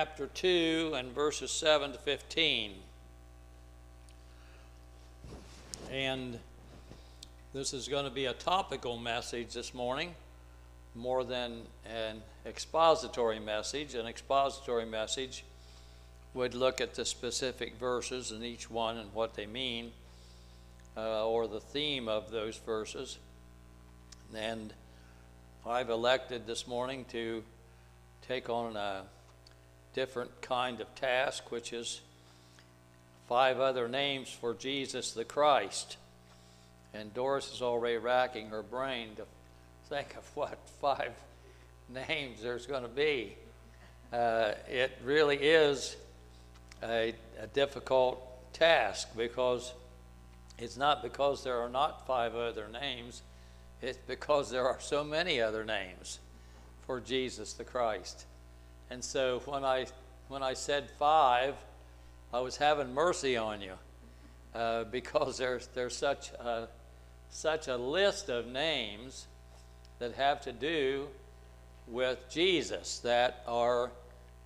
chapter 2 and verses 7 to 15. And this is going to be a topical message this morning more than an expository message. An expository message would look at the specific verses in each one and what they mean, uh, or the theme of those verses. And I've elected this morning to take on a different kind of task, which is five other names for Jesus the Christ. And Doris is already racking her brain to think of what five names there's going to be. Uh, it really is a, a difficult task because it's not because there are not five other names, it's because there are so many other names for Jesus the Christ. And so when I, when I said five, I was having mercy on you uh, because there's, there's such, a, such a list of names that have to do with Jesus that are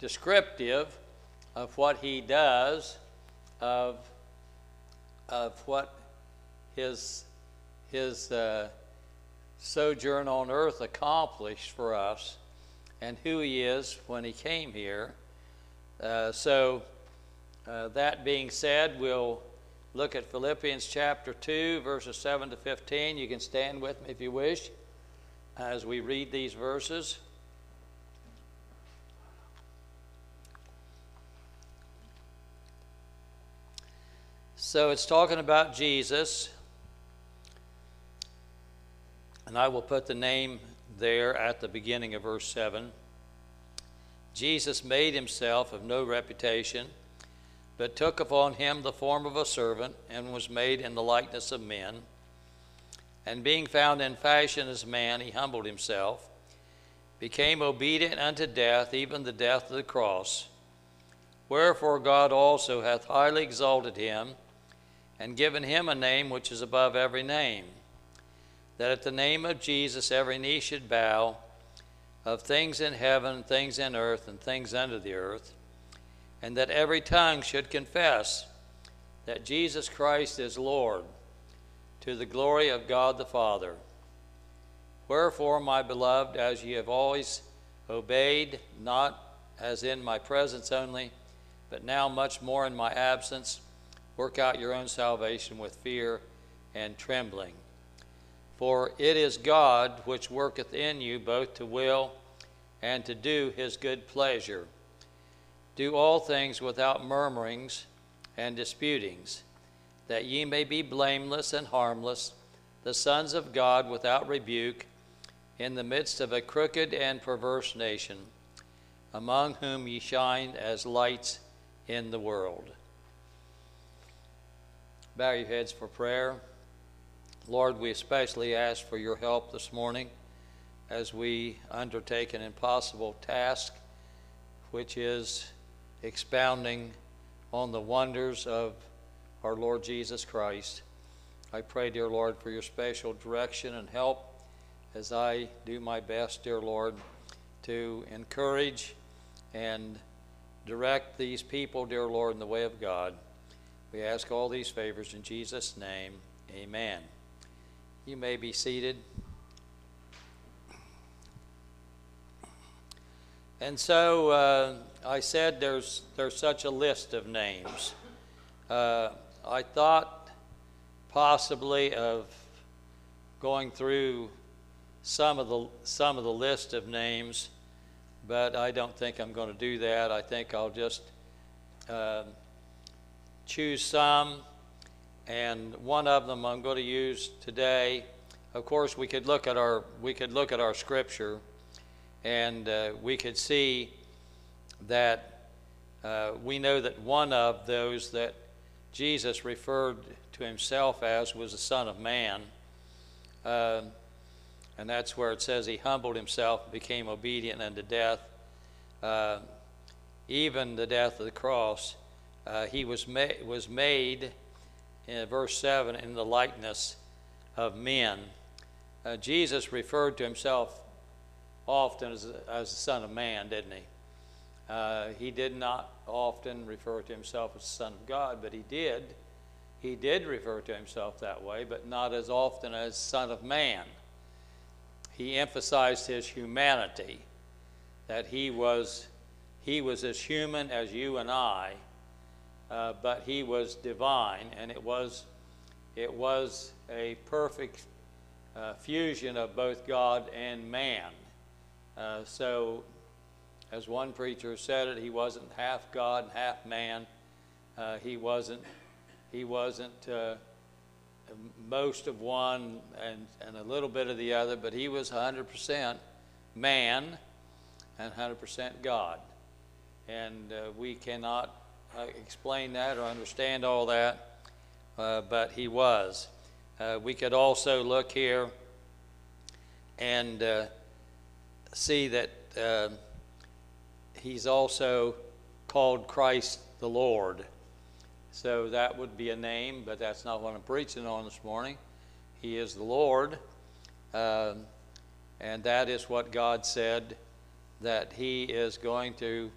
descriptive of what he does, of, of what his, his uh, sojourn on earth accomplished for us, and who he is when he came here. Uh, so, uh, that being said, we'll look at Philippians chapter 2, verses 7 to 15. You can stand with me if you wish as we read these verses. So it's talking about Jesus, and I will put the name there at the beginning of verse 7. Jesus made himself of no reputation, but took upon him the form of a servant, and was made in the likeness of men. And being found in fashion as man, he humbled himself, became obedient unto death, even the death of the cross. Wherefore God also hath highly exalted him, and given him a name which is above every name, that at the name of Jesus every knee should bow, of things in heaven, things in earth, and things under the earth, and that every tongue should confess that Jesus Christ is Lord to the glory of God the Father. Wherefore, my beloved, as ye have always obeyed, not as in my presence only, but now much more in my absence, work out your own salvation with fear and trembling. For it is God which worketh in you both to will and to do his good pleasure. Do all things without murmurings and disputings that ye may be blameless and harmless, the sons of God without rebuke, in the midst of a crooked and perverse nation, among whom ye shine as lights in the world. Bow your heads for prayer. Lord, we especially ask for your help this morning as we undertake an impossible task, which is expounding on the wonders of our Lord Jesus Christ. I pray, dear Lord, for your special direction and help as I do my best, dear Lord, to encourage and direct these people, dear Lord, in the way of God. We ask all these favors in Jesus' name. Amen. You may be seated. And so uh, I said there's, there's such a list of names. Uh, I thought possibly of going through some of the some of the list of names, but I don't think I'm going to do that. I think I'll just uh, choose some, and one of them I'm going to use today. Of course, we could look at our we could look at our scripture, and uh, we could see that uh, we know that one of those that Jesus referred to himself as was the Son of Man. Uh, and that's where it says he humbled himself, became obedient unto death, uh, even the death of the cross. Uh, he was, ma- was made, in verse 7, in the likeness of men. Uh, Jesus referred to himself often as, as the Son of Man, didn't he? Uh, he did not often refer to himself as the Son of God, but he did. He did refer to himself that way, but not as often as Son of Man. He emphasized his humanity, that he was, he was as human as you and I, uh, but he was divine, and it was, it was a perfect uh, fusion of both God and man. Uh, so as one preacher said it, he wasn't half God and half man. Uh, he wasn't, he wasn't uh, most of one and, and a little bit of the other, but he was 100% man and 100% God. And uh, we cannot uh, explain that or understand all that, uh, but he was. Uh, we could also look here and see that he's also called Christ the Lord. So that would be a name, but that's not what I'm preaching on this morning. He is the Lord, um, and that is what God said that He is going to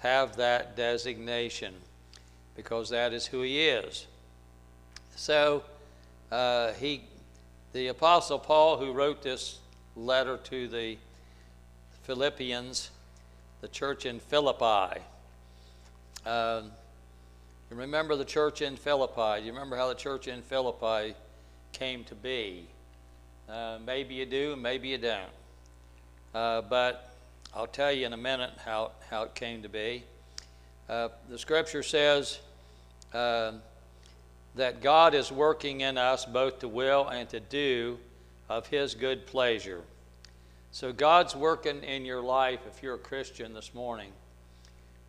have that designation because that is who He is. So uh, he, the Apostle Paul, who wrote this letter to the Philippians, the church in Philippi. Uh, you remember the church in Philippi? Do you remember how the church in Philippi came to be? Uh, maybe you do, maybe you don't. Uh, but I'll tell you in a minute how, how it came to be. Uh, the scripture says uh, that God is working in us both to will and to do of His good pleasure. So God's working in your life if you're a Christian this morning.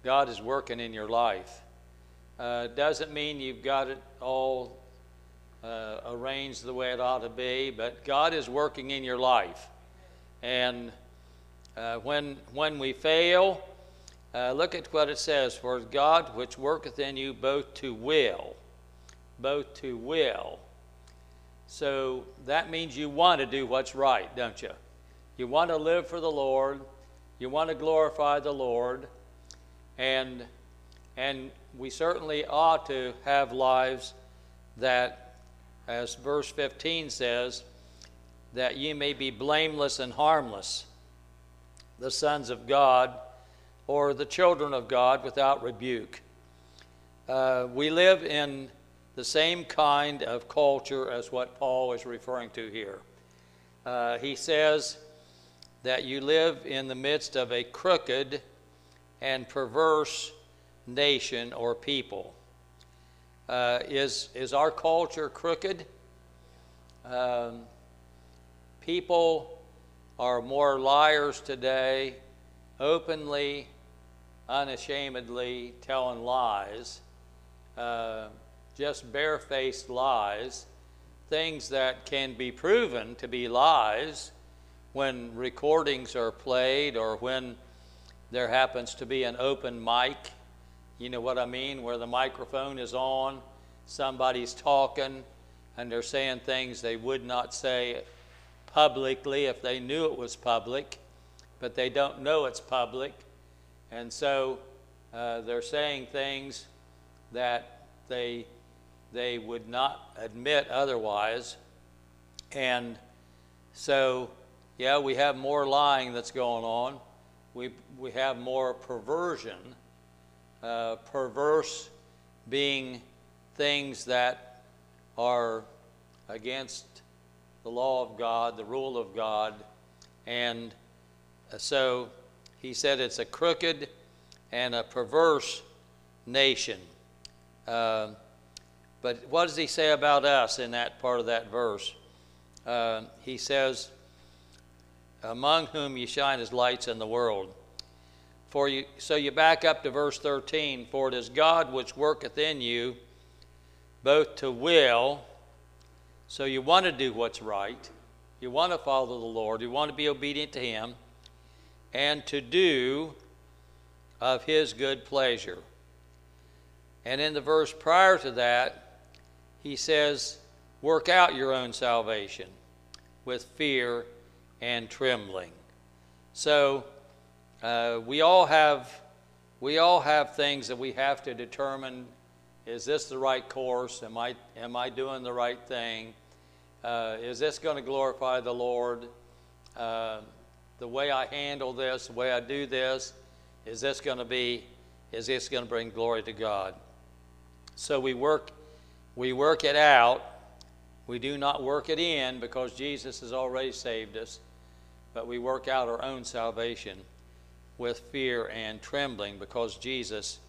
God is working in your life. Uh, doesn't mean you've got it all uh, arranged the way it ought to be, but God is working in your life. And uh, when, when we fail, uh, look at what it says For God which worketh in you both to will, both to will. So that means you want to do what's right, don't you? You want to live for the Lord. You want to glorify the Lord. And, and we certainly ought to have lives that, as verse 15 says, that ye may be blameless and harmless, the sons of God, or the children of God without rebuke. Uh, we live in the same kind of culture as what Paul is referring to here. Uh, he says, that you live in the midst of a crooked and perverse nation or people. Uh, is, is our culture crooked? Um, people are more liars today, openly, unashamedly telling lies, uh, just barefaced lies, things that can be proven to be lies when recordings are played or when there happens to be an open mic, you know what I mean, where the microphone is on, somebody's talking, and they're saying things they would not say publicly if they knew it was public, but they don't know it's public. And so uh, they're saying things that they, they would not admit otherwise. And so yeah, we have more lying that's going on. We, we have more perversion, uh, perverse being things that are against the law of God, the rule of God. And uh, so he said it's a crooked and a perverse nation. Uh, but what does he say about us in that part of that verse? Uh, he says, among whom ye shine as lights in the world. For you, so you back up to verse 13. For it is God which worketh in you both to will, so you want to do what's right, you want to follow the Lord, you want to be obedient to Him, and to do of His good pleasure. And in the verse prior to that, he says, Work out your own salvation with fear and trembling. So uh, we all have we all have things that we have to determine is this the right course? Am I, am I doing the right thing? Uh, is this going to glorify the Lord? Uh, the way I handle this, the way I do this, is this going to be, is this going to bring glory to God? So we work, we work it out. We do not work it in because Jesus has already saved us, but we work out our own salvation with fear and trembling because Jesus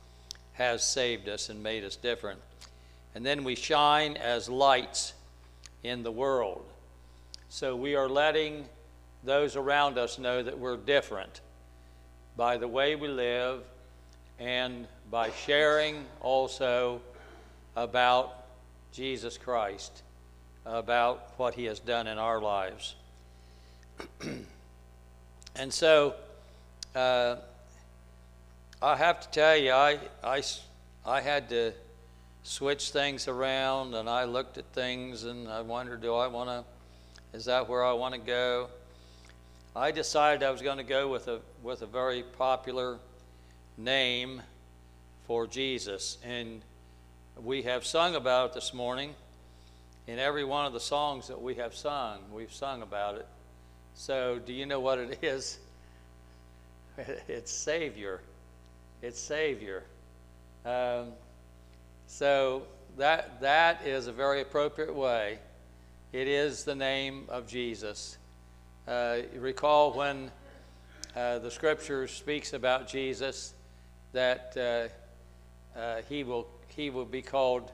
has saved us and made us different. And then we shine as lights in the world. So we are letting those around us know that we're different by the way we live and by sharing also about Jesus Christ, about what he has done in our lives. and so, uh, I have to tell you, I, I, I had to switch things around and I looked at things and I wondered, do I want to, is that where I want to go? I decided I was going to go with a, with a very popular name for Jesus. And we have sung about it this morning. In every one of the songs that we have sung, we've sung about it. So, do you know what it is? It's Savior. It's Savior. Um, so that that is a very appropriate way. It is the name of Jesus. Uh, recall when uh, the Scripture speaks about Jesus that uh, uh he will he will be called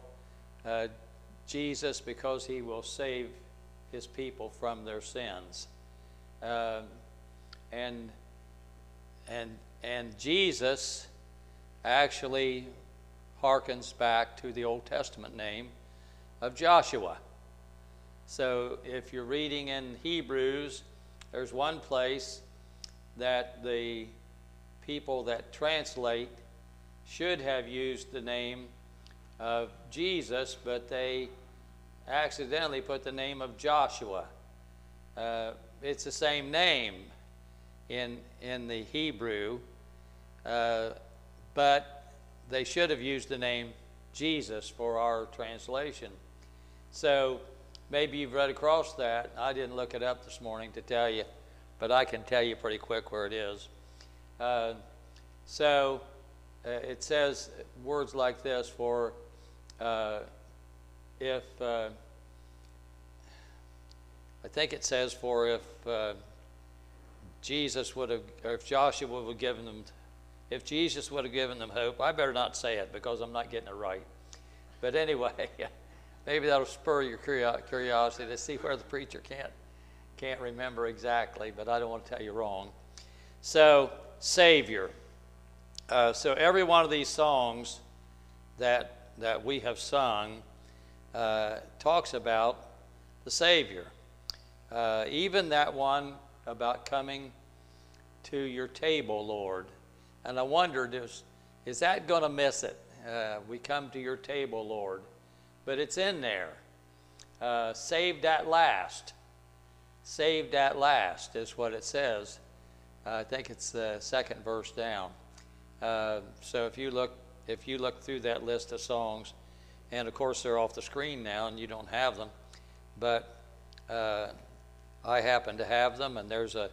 uh, Jesus because he will save his people from their sins. Um, and and and Jesus actually harkens back to the Old Testament name of Joshua. So if you're reading in Hebrews, there's one place that the people that translate should have used the name of Jesus, but they accidentally put the name of Joshua. Uh, it's the same name in, in the Hebrew, uh, but they should have used the name Jesus for our translation. So maybe you've read across that. I didn't look it up this morning to tell you, but I can tell you pretty quick where it is. Uh, so uh, it says words like this for uh, if, uh, I think it says for if uh, Jesus would have, or if Joshua would have given them, if Jesus would have given them hope, I better not say it because I'm not getting it right. But anyway, maybe that'll spur your curiosity to see where the preacher can't can't remember exactly, but I don't want to tell you wrong. So, Savior. Uh, so every one of these songs that that we have sung uh, talks about the Savior. Uh, even that one about coming to your table, Lord. And I wondered, is, is that going to miss it? Uh, we come to your table, Lord. But it's in there. Uh, saved at last. Saved at last is what it says. Uh, I think it's the second verse down. Uh, so if you look, if you look through that list of songs, and of course they're off the screen now, and you don't have them, but uh, I happen to have them, and there's a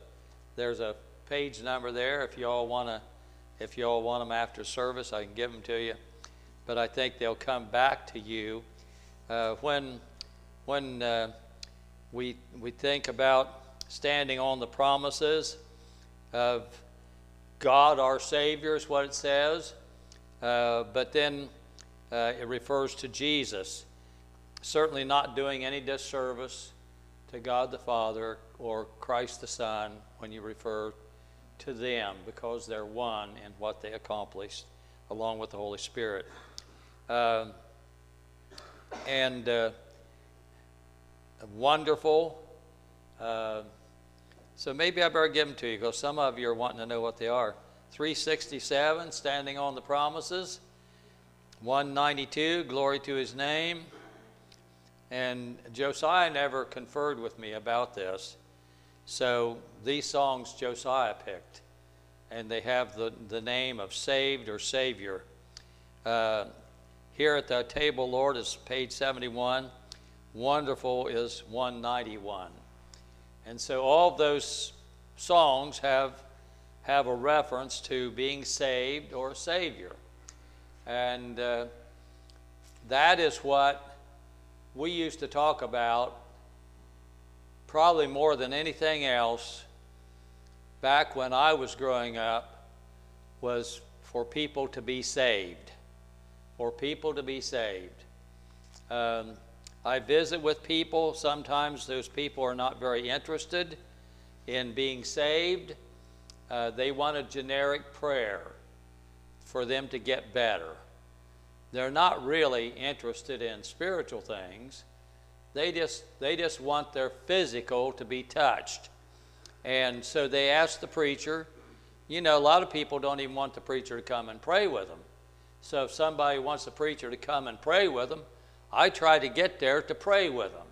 there's a page number there. If you all want to, if you all want them after service, I can give them to you. But I think they'll come back to you uh, when when uh, we we think about standing on the promises of God our Savior is what it says. Uh, but then uh, it refers to Jesus. Certainly not doing any disservice to God the Father or Christ the Son when you refer to them because they're one in what they accomplished along with the Holy Spirit. Uh, and uh, wonderful. Uh, so maybe I better give them to you because some of you are wanting to know what they are. 367, standing on the promises. 192, glory to his name. And Josiah never conferred with me about this. So these songs Josiah picked. and they have the, the name of saved or savior. Uh, here at the table, Lord, is page 71. Wonderful is 191. And so all those songs have, have a reference to being saved or a Savior. And uh, that is what we used to talk about probably more than anything else back when I was growing up was for people to be saved. For people to be saved. Um, I visit with people. Sometimes those people are not very interested in being saved. Uh, they want a generic prayer for them to get better. They're not really interested in spiritual things. They just, they just want their physical to be touched. And so they ask the preacher. You know, a lot of people don't even want the preacher to come and pray with them. So if somebody wants the preacher to come and pray with them, I try to get there to pray with them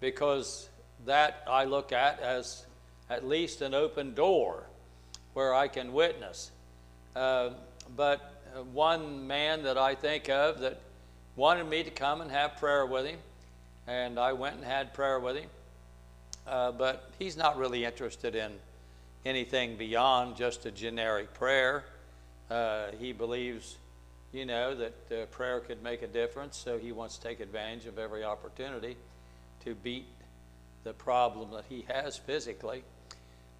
because that I look at as at least an open door where I can witness. Uh, but one man that I think of that wanted me to come and have prayer with him, and I went and had prayer with him. Uh, but he's not really interested in anything beyond just a generic prayer. Uh, he believes, you know, that uh, prayer could make a difference, so he wants to take advantage of every opportunity to beat the problem that he has physically.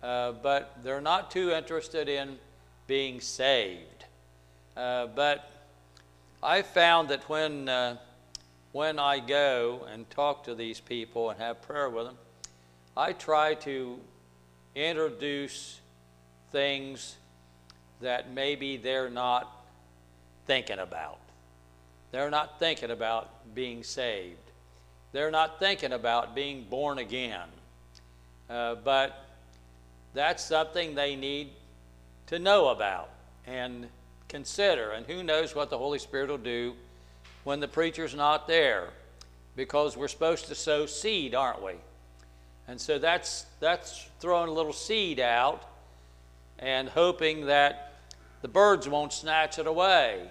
Uh, but they're not too interested in being saved. Uh, but I found that when, uh, when I go and talk to these people and have prayer with them, I try to introduce things that maybe they're not thinking about. They're not thinking about being saved. They're not thinking about being born again. Uh, but that's something they need to know about and consider. And who knows what the Holy Spirit will do when the preacher's not there because we're supposed to sow seed, aren't we? And so that's, that's throwing a little seed out and hoping that the birds won't snatch it away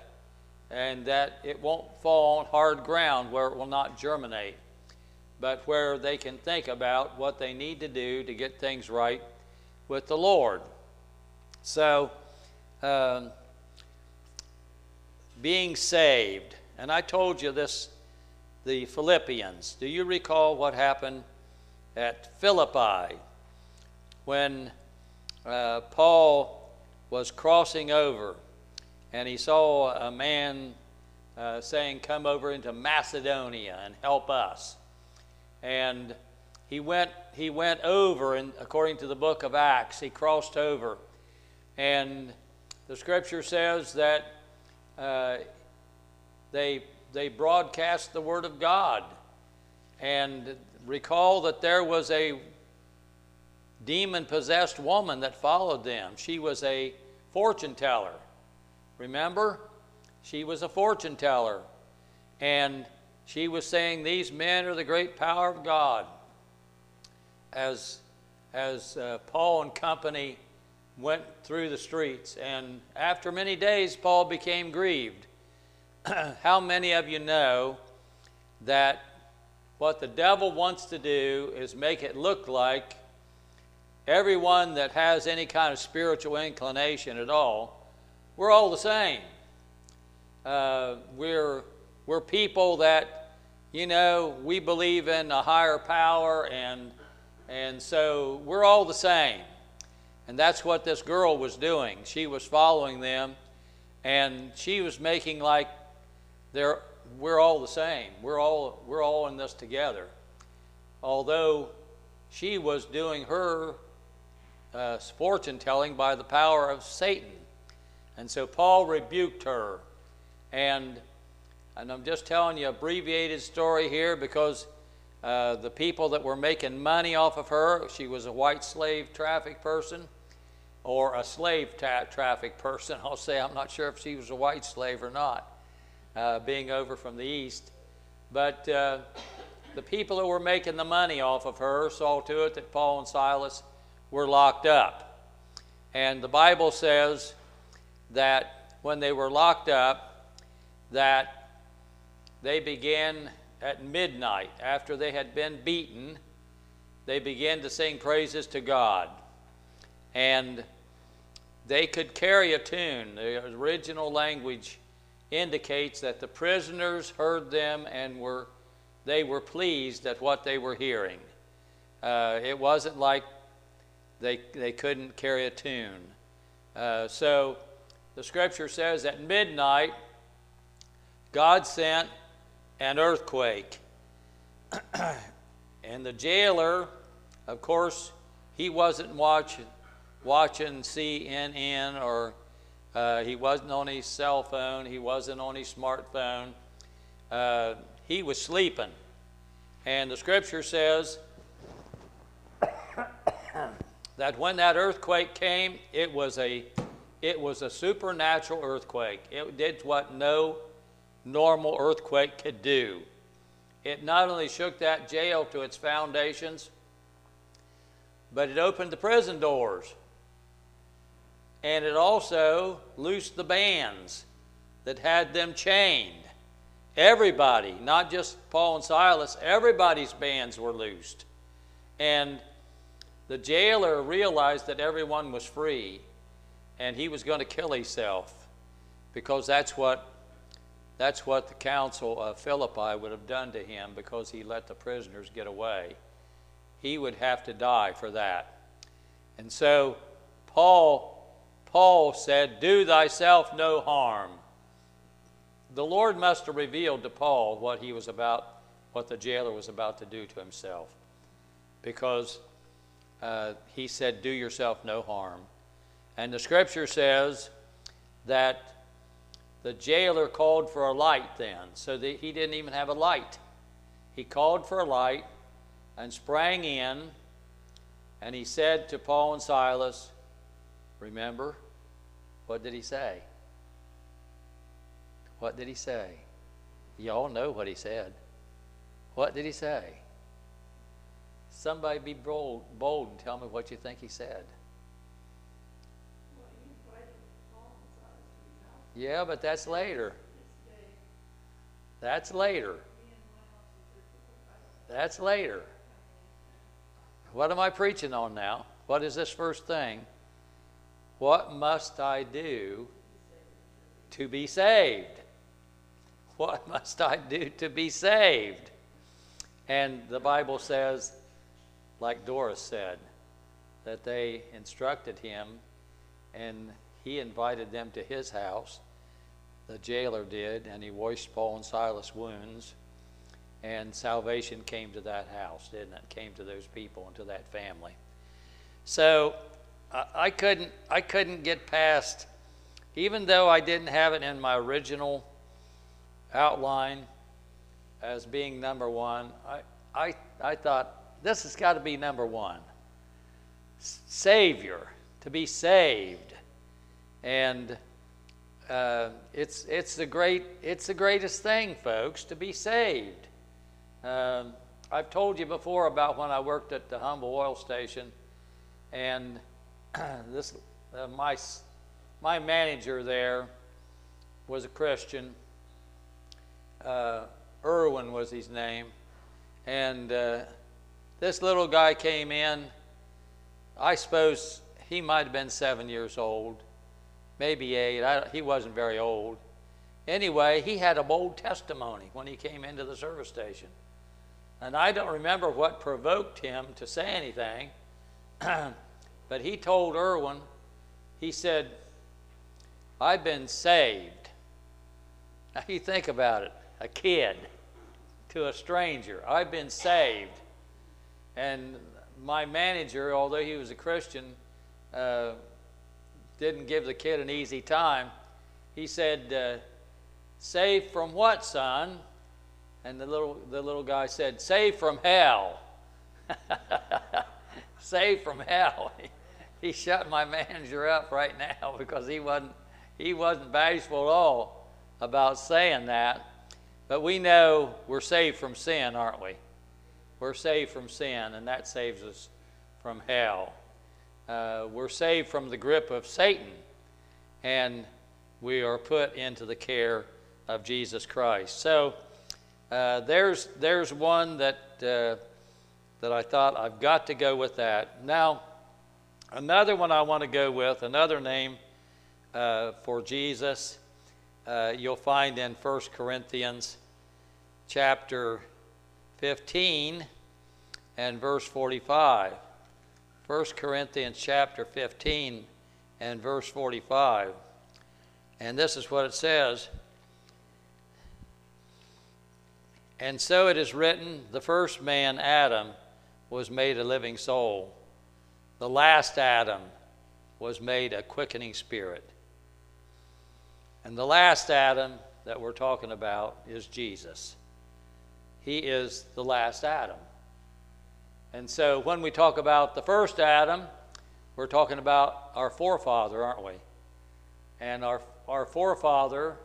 and that it won't fall on hard ground where it will not germinate, but where they can think about what they need to do to get things right with the Lord. So, um, being saved, and I told you this, the Philippians. Do you recall what happened? at Philippi when uh, Paul was crossing over and he saw a man uh, saying, Come over into Macedonia and help us. And he went, he went over, and according to the book of Acts, he crossed over. And the scripture says that uh, they, they broadcast the word of God. And recall that there was a demon possessed woman that followed them. She was a fortune teller. Remember? She was a fortune teller. And she was saying, These men are the great power of God. As, as uh, Paul and company went through the streets. And after many days, Paul became grieved. How many of you know that what the devil wants to do is make it look like everyone that has any kind of spiritual inclination at all, we're all the same. Uh, we're, we're people that, you know, we believe in a higher power, and, and so we're all the same. And that's what this girl was doing. She was following them, and she was making like we're all the same. We're all, we're all in this together. Although she was doing her uh, fortune telling by the power of Satan. And so Paul rebuked her. And, and I'm just telling you abbreviated story here because uh, the people that were making money off of her, she was a white slave traffic person or a slave traffic person. I'll say I'm not sure if she was a white slave or not uh, being over from the east. But uh, the people that were making the money off of her saw to it that Paul and Silas were locked up. And the Bible says that when they were locked up, that they began at midnight, after they had been beaten, they began to sing praises to God. And they could carry a tune. The original language indicates that the prisoners heard them and were they were pleased at what they were hearing. Uh, it wasn't like they, they couldn't carry a tune. Uh, so the scripture says at midnight, God sent an earthquake. and the jailer, of course, he wasn't watching, watching CNN or uh, he wasn't on his cell phone, he wasn't on his smartphone. Uh, he was sleeping. And the scripture says that when that earthquake came, it was a it was a supernatural earthquake. It did what no normal earthquake could do. It not only shook that jail to its foundations, but it opened the prison doors. And it also loosed the bands that had them chained. Everybody, not just Paul and Silas, everybody's bands were loosed. And the jailer realized that everyone was free and he was going to kill himself because that's what that's what the council of Philippi would have done to him because he let the prisoners get away. He would have to die for that. And so Paul Paul said, "Do thyself no harm." The Lord must have revealed to Paul what he was about, what the jailer was about to do to himself. Because uh, he said, Do yourself no harm. And the scripture says that the jailer called for a light then, so that he didn't even have a light. He called for a light and sprang in, and he said to Paul and Silas, Remember, what did he say? What did he say? You all know what he said. What did he say? Somebody be bold, bold and tell me what you think he said. Yeah, but that's later. That's later. That's later. What am I preaching on now? What is this first thing? What must I do to be saved? What must I do to be saved? And the Bible says, like Doris said, that they instructed him and he invited them to his house. The jailer did, and he washed Paul and Silas' wounds. And salvation came to that house, didn't it? Came to those people and to that family. So I couldn't, I couldn't get past, even though I didn't have it in my original outline as being number one, I, I, I thought this has got to be number one. Savior, to be saved. And uh, it's, it's, the great, it's the greatest thing, folks, to be saved. Um, I've told you before about when I worked at the Humble Oil Station, and this, uh, my, my manager there was a Christian uh, Irwin was his name. And uh, this little guy came in. I suppose he might have been seven years old, maybe eight. I, he wasn't very old. Anyway, he had a bold testimony when he came into the service station. And I don't remember what provoked him to say anything, but he told Irwin, he said, I've been saved. Now you think about it a kid to a stranger. I've been saved. And my manager, although he was a Christian, uh, didn't give the kid an easy time. He said, uh, Saved from what, son? And the little, the little guy said, Saved from hell. saved from hell. he shut my manager up right now because he wasn't, he wasn't bashful at all about saying that. But we know we're saved from sin, aren't we? We're saved from sin, and that saves us from hell. uh, we're saved from the grip of Satan, and we are put into the care of Jesus Christ. So uh, there's there's one that uh, that I thought I've got to go with that. Now, another one I want to go with, another name uh, for Jesus, uh, you'll find in 1 Corinthians chapter 15 and verse 45. 1 Corinthians chapter 15 and verse 45. And this is what it says. And so it is written the first man, Adam, was made a living soul. The last Adam was made a quickening spirit. And the last Adam that we're talking about is Jesus. He is the last Adam. And so when we talk about the first Adam, we're talking about our forefather, aren't we? And our, our forefather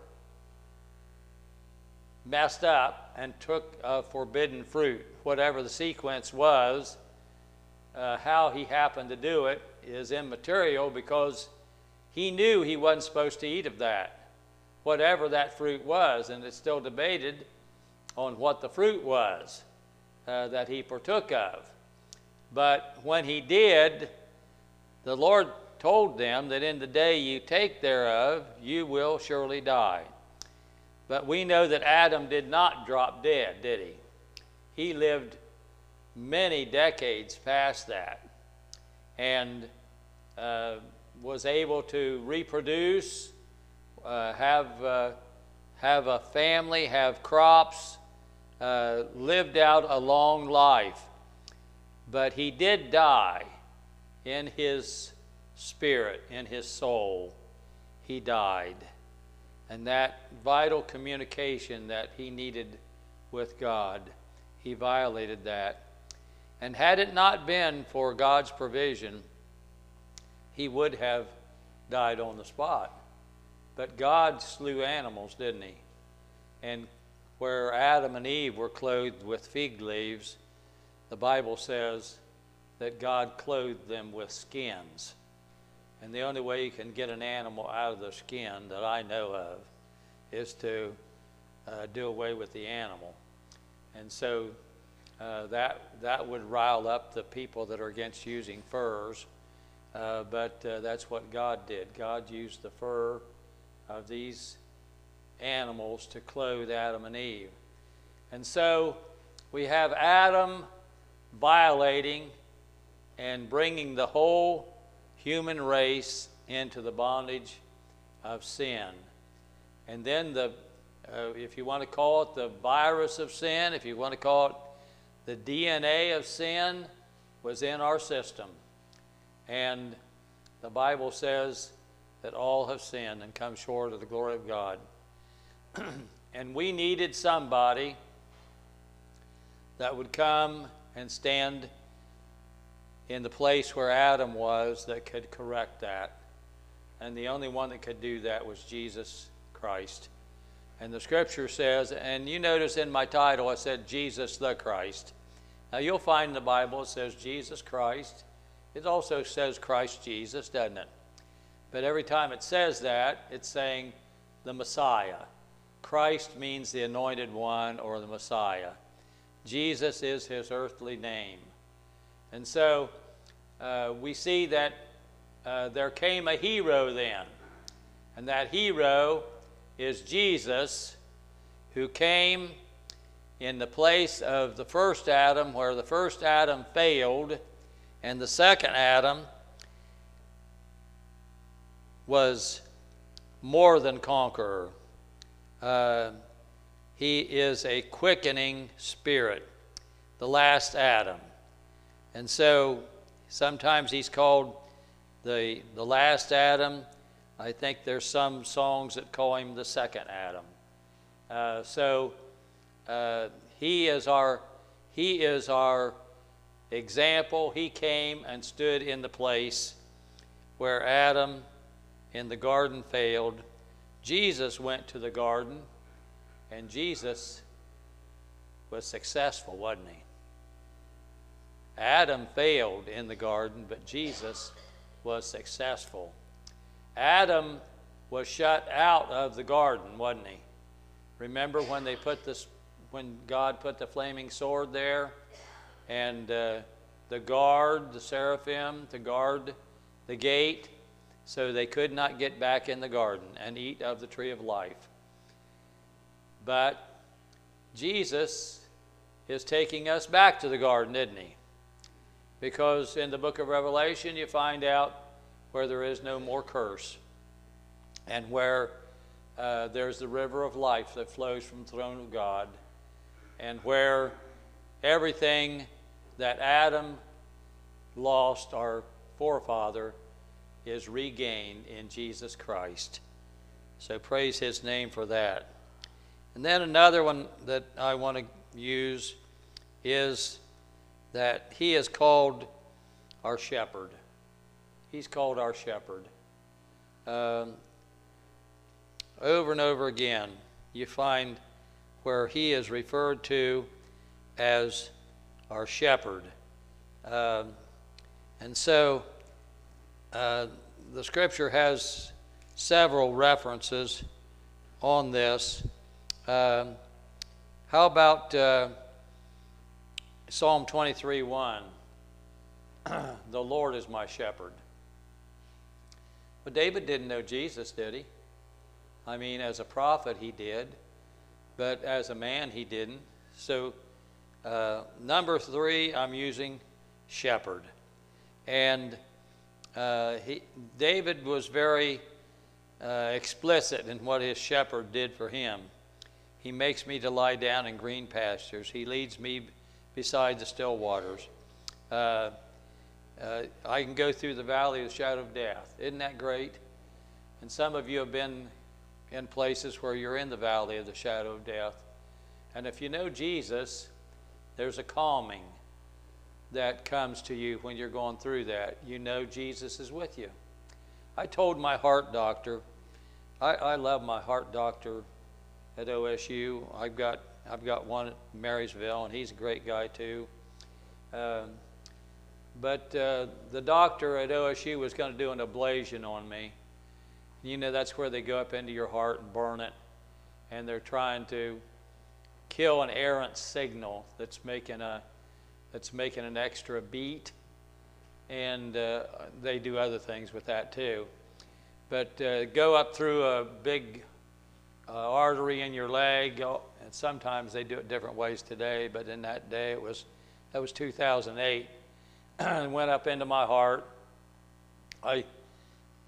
messed up and took a forbidden fruit. Whatever the sequence was, uh, how he happened to do it is immaterial because he knew he wasn't supposed to eat of that, whatever that fruit was, and it's still debated on what the fruit was uh, that he partook of. But when he did, the Lord told them that in the day you take thereof, you will surely die. But we know that Adam did not drop dead, did he? He lived many decades past that and uh, was able to reproduce, uh, have, uh, have a family, have crops, uh, lived out a long life. But he did die in his spirit, in his soul. He died. And that vital communication that he needed with God, he violated that. And had it not been for God's provision, he would have died on the spot. But God slew animals, didn't he? And where Adam and Eve were clothed with fig leaves, the Bible says that God clothed them with skins. And the only way you can get an animal out of the skin that I know of is to uh, do away with the animal. And so uh, that, that would rile up the people that are against using furs. Uh, but uh, that's what God did. God used the fur of these animals to clothe Adam and Eve. And so we have Adam violating and bringing the whole human race into the bondage of sin. And then the, uh, if you want to call it the virus of sin, if you want to call it the DNA of sin, was in our system. And the Bible says that all have sinned and come short of the glory of God. and we needed somebody that would come and stand in the place where Adam was that could correct that. And the only one that could do that was Jesus Christ. And the scripture says, and you notice in my title I said Jesus the Christ. Now you'll find in the Bible it says Jesus Christ. It also says Christ Jesus, doesn't it? But every time it says that, it's saying the Messiah. Christ means the anointed one or the Messiah. Jesus is his earthly name. And so uh, we see that uh, there came a hero then. And that hero is Jesus, who came in the place of the first Adam, where the first Adam failed, and the second Adam was more than conqueror. Uh, he is a quickening spirit, the last Adam. And so sometimes he's called the, the last Adam. I think there's some songs that call him the second Adam. Uh, so uh, he is our he is our example. He came and stood in the place where Adam in the garden failed. Jesus went to the garden, and Jesus was successful, wasn't he? Adam failed in the garden, but Jesus was successful. Adam was shut out of the garden, wasn't he? Remember when they put this, when God put the flaming sword there, and uh, the guard, the seraphim, to guard the gate, so they could not get back in the garden and eat of the tree of life. But Jesus is taking us back to the garden, isn't he? Because in the book of Revelation, you find out where there is no more curse and where uh, there's the river of life that flows from the throne of God, and where everything that Adam lost, our forefather, is regained in Jesus Christ. So praise his name for that. And then another one that I want to use is that he is called our shepherd. He's called our shepherd. Um, over and over again, you find where he is referred to as our shepherd. Um, and so uh, the scripture has several references on this. Um, how about uh, Psalm 23 1? the Lord is my shepherd. But David didn't know Jesus, did he? I mean, as a prophet, he did, but as a man, he didn't. So, uh, number three, I'm using shepherd. And uh, he, David was very uh, explicit in what his shepherd did for him. He makes me to lie down in green pastures. He leads me beside the still waters. Uh, I can go through the valley of the shadow of death. Isn't that great? And some of you have been in places where you're in the valley of the shadow of death. And if you know Jesus, there's a calming that comes to you when you're going through that. You know Jesus is with you. I told my heart doctor, I, I love my heart doctor at OSU. I've got I've got one at Marysville, and he's a great guy too. Um, but uh, the doctor at OSU was going to do an ablation on me. You know, that's where they go up into your heart and burn it. And they're trying to kill an errant signal that's making, a, that's making an extra beat. And uh, they do other things with that too. But uh, go up through a big uh, artery in your leg. Oh, and sometimes they do it different ways today, but in that day it was, that was 2008. went up into my heart. I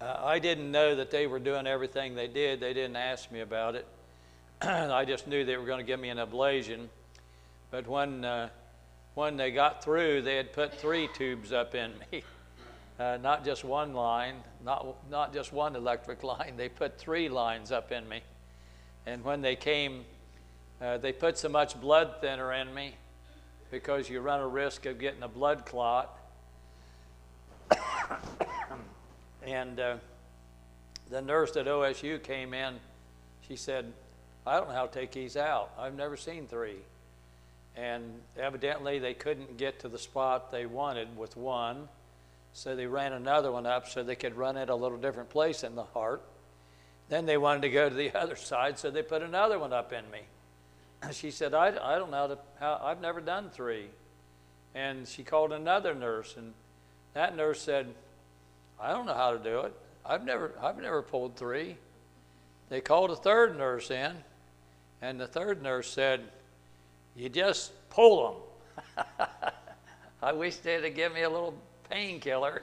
uh, I didn't know that they were doing everything they did. They didn't ask me about it. I just knew they were going to give me an ablation. But when, uh, when they got through, they had put three tubes up in me. Uh, not just one line, not, not just one electric line. They put three lines up in me. And when they came, uh, they put so much blood thinner in me because you run a risk of getting a blood clot. And uh, the nurse at OSU came in. She said, I don't know how to take these out. I've never seen three. And evidently, they couldn't get to the spot they wanted with one. So they ran another one up so they could run it a little different place in the heart. Then they wanted to go to the other side, so they put another one up in me. She said, I, I don't know how to, how, I've never done three. And she called another nurse, and that nurse said, I don't know how to do it. I've never, I've never pulled three. They called a third nurse in, and the third nurse said, You just pull them. I wish they'd have given me a little painkiller,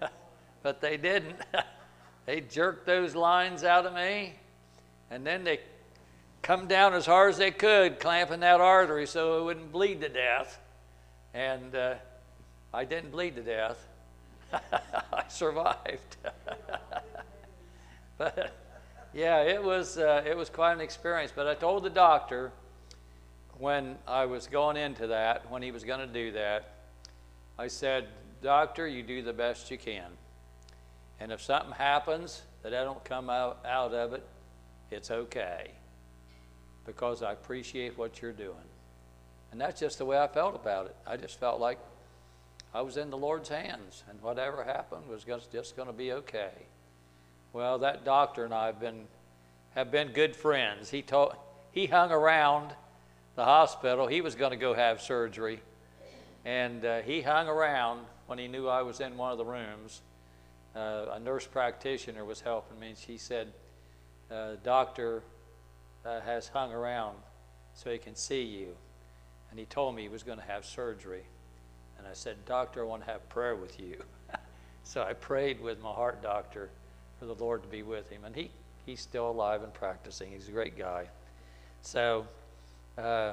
but they didn't. they jerked those lines out of me, and then they come down as hard as they could, clamping that artery so it wouldn't bleed to death. And uh, I didn't bleed to death. I survived. but yeah, it was uh, it was quite an experience. But I told the doctor when I was going into that, when he was going to do that, I said, "Doctor, you do the best you can, and if something happens that I don't come out, out of it, it's okay, because I appreciate what you're doing." And that's just the way I felt about it. I just felt like I was in the Lord's hands, and whatever happened was just, going to be okay. Well, that doctor and I have been, have been good friends. He, told, he hung around the hospital. He was going to go have surgery. And uh, he hung around when he knew I was in one of the rooms. Uh, a nurse practitioner was helping me. And she said, uh, Doctor uh, has hung around so he can see you. And he told me he was going to have surgery. And I said, Doctor, I want to have prayer with you. so I prayed with my heart doctor for the Lord to be with him. And he, he's still alive and practicing. He's a great guy. So, uh,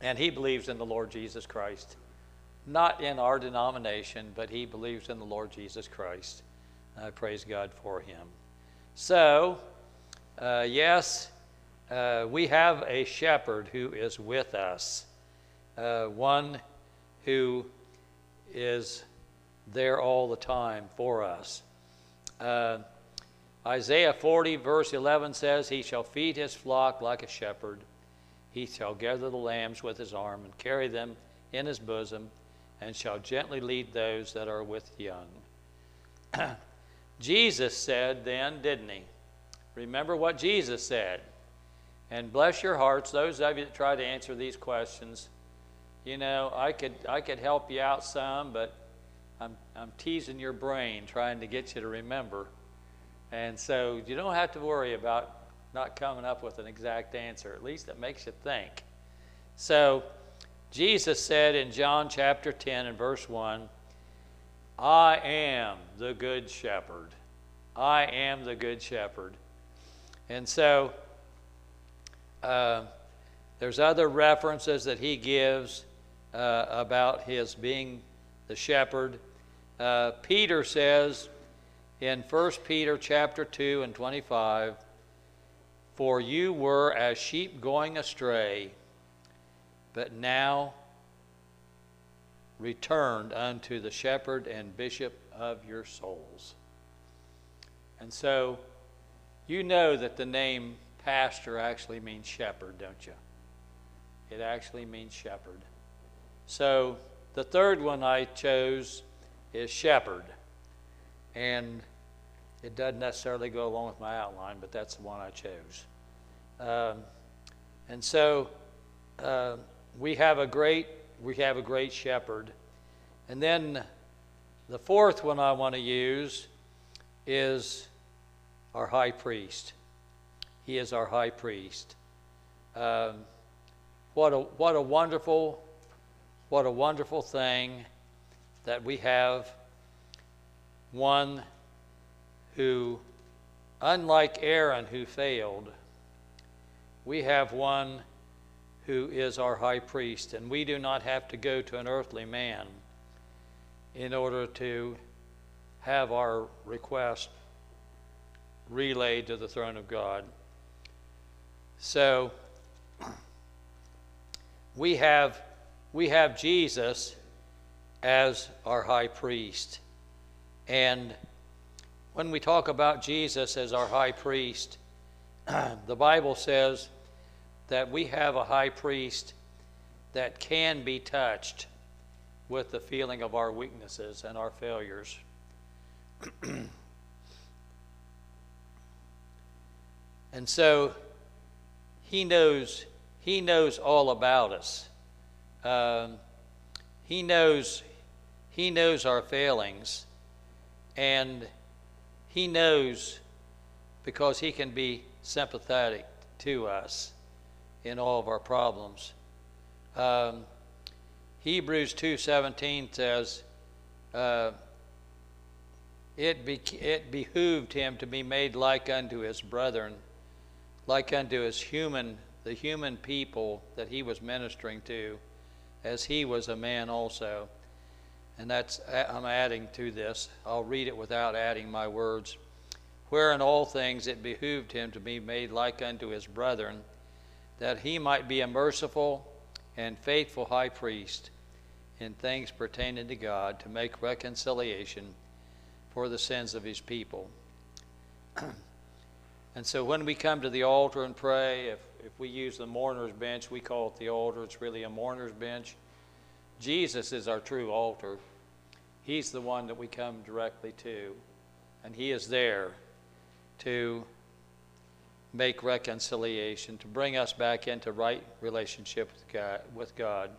and he believes in the Lord Jesus Christ. Not in our denomination, but he believes in the Lord Jesus Christ. I praise God for him. So, uh, yes, uh, we have a shepherd who is with us, uh, one who is there all the time for us. Uh, Isaiah 40, verse 11 says, He shall feed his flock like a shepherd. He shall gather the lambs with his arm and carry them in his bosom, and shall gently lead those that are with young. Jesus said then, didn't he? Remember what Jesus said. And bless your hearts, those of you that try to answer these questions. You know, I could, I could help you out some, but I'm, I'm teasing your brain trying to get you to remember. And so you don't have to worry about not coming up with an exact answer. At least it makes you think. So Jesus said in John chapter 10 and verse 1 I am the good shepherd. I am the good shepherd. And so uh, there's other references that he gives uh, about his being the shepherd. Uh, Peter says in 1 Peter chapter 2 and 25, For you were as sheep going astray, but now returned unto the shepherd and bishop of your souls. And so you know that the name pastor actually means shepherd, don't you? It actually means shepherd. So the third one I chose is shepherd. And it doesn't necessarily go along with my outline, but that's the one I chose. Um, and so uh, we have a great we have a great shepherd. And then the fourth one I want to use is our high priest. He is our high priest. Um, what a what a wonderful what a wonderful thing that we have one who, unlike Aaron who failed, we have one who is our high priest, and we do not have to go to an earthly man in order to have our request relayed to the throne of God. So we have we have Jesus as our high priest. And when we talk about Jesus as our high priest, the Bible says that we have a high priest that can be touched with the feeling of our weaknesses and our failures. and so he knows he knows all about us. Um, he knows he knows our failings and he knows because he can be sympathetic to us in all of our problems. Um, Hebrews 2:17 says, uh, it, be, "It behooved him to be made like unto his brethren, like unto his human, the human people that he was ministering to, as he was a man also." And that's I'm adding to this. I'll read it without adding my words. Where in all things it behooved him to be made like unto his brethren that he might be a merciful and faithful high priest in things pertaining to God to make reconciliation for the sins of his people. and so when we come to the altar and pray, if, if we use the mourner's bench, we call it the altar, it's really a mourner's bench. Jesus is our true altar. He's the one that we come directly to, and He is there to make reconciliation, to bring us back into right relationship with God. With God.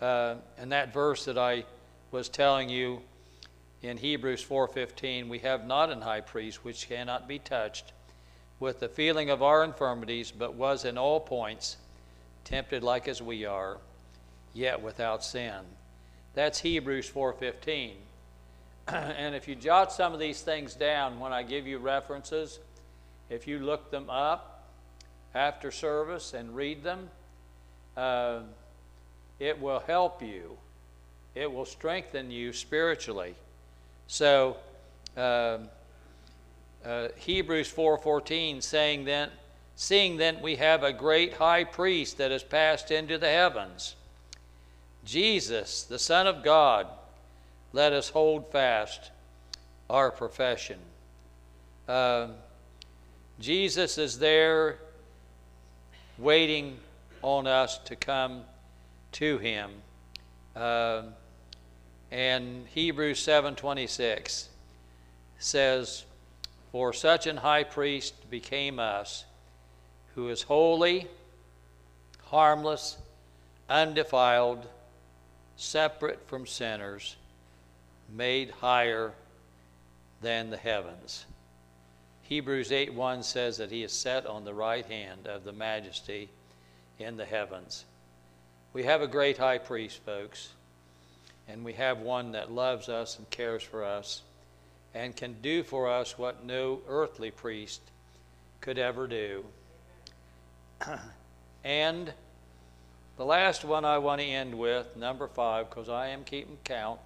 Uh, and that verse that I was telling you in Hebrews 4:15, we have not an high priest which cannot be touched with the feeling of our infirmities, but was in all points tempted like as we are, yet without sin. That's Hebrews 4:15. and if you jot some of these things down when I give you references, if you look them up after service and read them, uh, it will help you. It will strengthen you spiritually. So, uh, uh, Hebrews 4:14 saying then, seeing then we have a great high priest that has passed into the heavens, Jesus, the Son of God, let us hold fast our profession. Uh, Jesus is there waiting on us to come to him. Uh, and Hebrews 7:26 says, "For such an high priest became us, who is holy, harmless, undefiled, separate from sinners, made higher than the heavens." Hebrews 8:1 says that he is set on the right hand of the majesty in the heavens. We have a great high priest, folks, and we have one that loves us and cares for us and can do for us what no earthly priest could ever do. and the last one I want to end with, number five, because I am keeping count.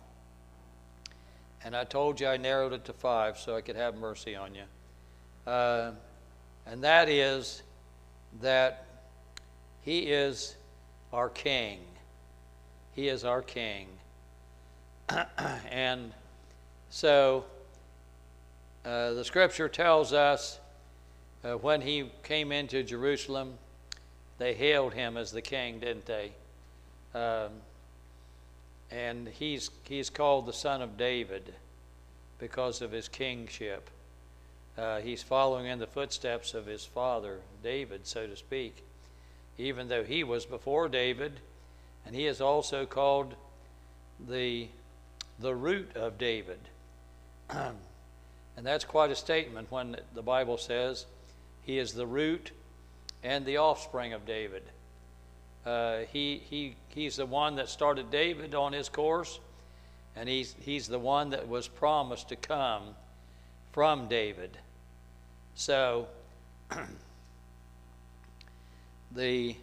And I told you I narrowed it to five so I could have mercy on you. Uh, and that is that He is our King. He is our King. and so uh, the scripture tells us uh, when he came into Jerusalem, they hailed him as the king, didn't they? Um, and he's, he's called the son of David because of his kingship. Uh, he's following in the footsteps of his father, David, so to speak, even though he was before David. And he is also called the, the root of David. and that's quite a statement when the Bible says he is the root and the offspring of David. Uh, he, he, he's the one that started David on his course, and he's, he's the one that was promised to come from David. So, the,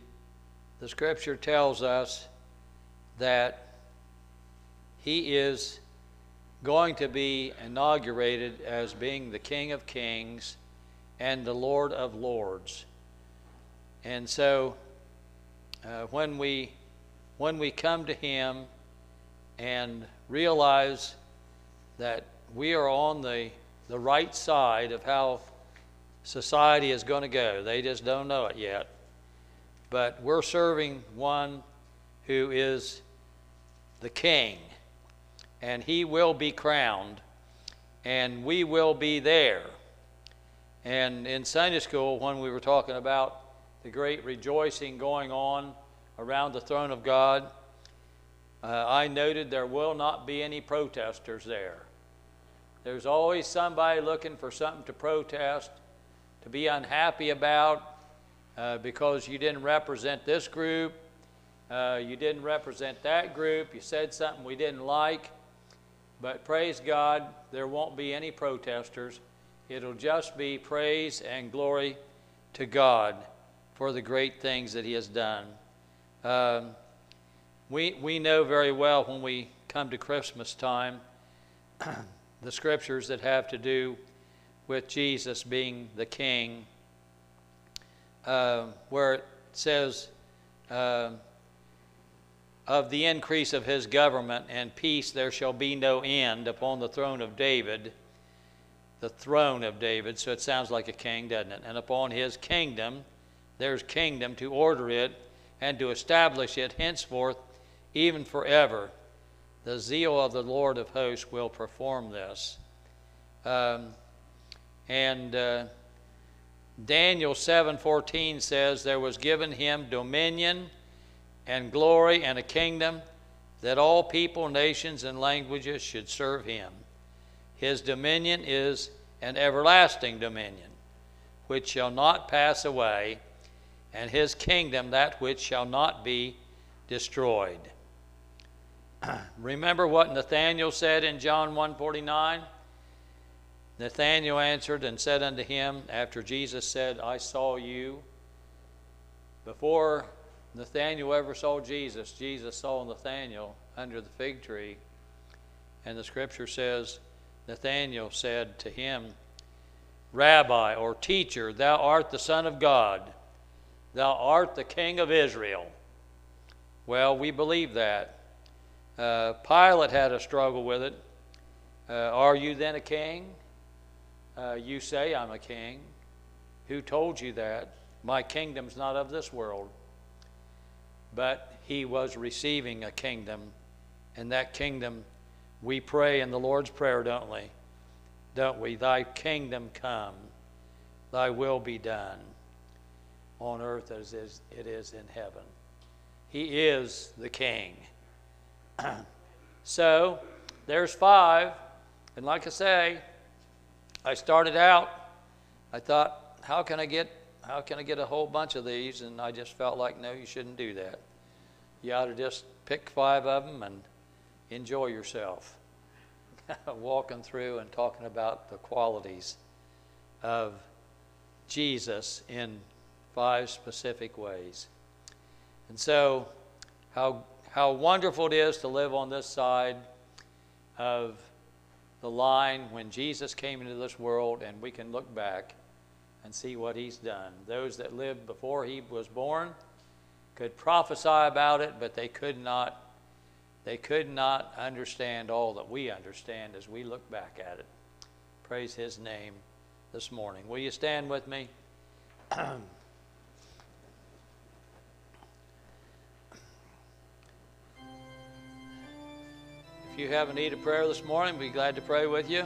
the scripture tells us that he is going to be inaugurated as being the King of Kings and the Lord of Lords. And so, uh, when we when we come to Him and realize that we are on the the right side of how society is going to go. They just don't know it yet. But we're serving one who is the king, and he will be crowned, and we will be there. And in Sunday school, when we were talking about the great rejoicing going on around the throne of God, uh, I noted there will not be any protesters there. There's always somebody looking for something to protest to be unhappy about uh, because you didn't represent this group, uh, you didn't represent that group, you said something we didn't like. But praise God, there won't be any protesters. It'll just be praise and glory to God for the great things that He has done. Um, we, we know very well when we come to Christmas time the scriptures that have to do with Jesus being the king, uh, where it says, uh, Of the increase of his government and peace there shall be no end upon the throne of David, the throne of David. So it sounds like a king, doesn't it? And upon his kingdom, there's kingdom to order it and to establish it henceforth even forever. The zeal of the Lord of hosts will perform this. Um, and uh, Daniel 7:14 says there was given him dominion and glory and a kingdom that all people, nations and languages should serve him. His dominion is an everlasting dominion which shall not pass away, and his kingdom that which shall not be destroyed. Remember what Nathanael said in John 1:49? Nathanael answered and said unto him, after Jesus said, I saw you. Before Nathanael ever saw Jesus, Jesus saw Nathanael under the fig tree. And the scripture says, Nathanael said to him, Rabbi or teacher, thou art the Son of God, thou art the King of Israel. Well, we believe that. Uh, Pilate had a struggle with it. Uh, are you then a king? Uh, you say, I'm a king. Who told you that? My kingdom's not of this world. But he was receiving a kingdom, and that kingdom, we pray in the Lord's Prayer, don't we? don't we? Thy kingdom come, thy will be done on earth as it is in heaven. He is the king. so there's five. And like I say, I started out, I thought, how can I get how can I get a whole bunch of these? And I just felt like, no, you shouldn't do that. You ought to just pick five of them and enjoy yourself. walking through and talking about the qualities of Jesus in five specific ways. And so, how, how wonderful it is to live on this side of the line when Jesus came into this world and we can look back and see what he's done. Those that lived before he was born could prophesy about it, but they could not they could not understand all that we understand as we look back at it. Praise His name this morning. Will you stand with me? if you have a need of prayer this morning, we'd be glad to pray with you.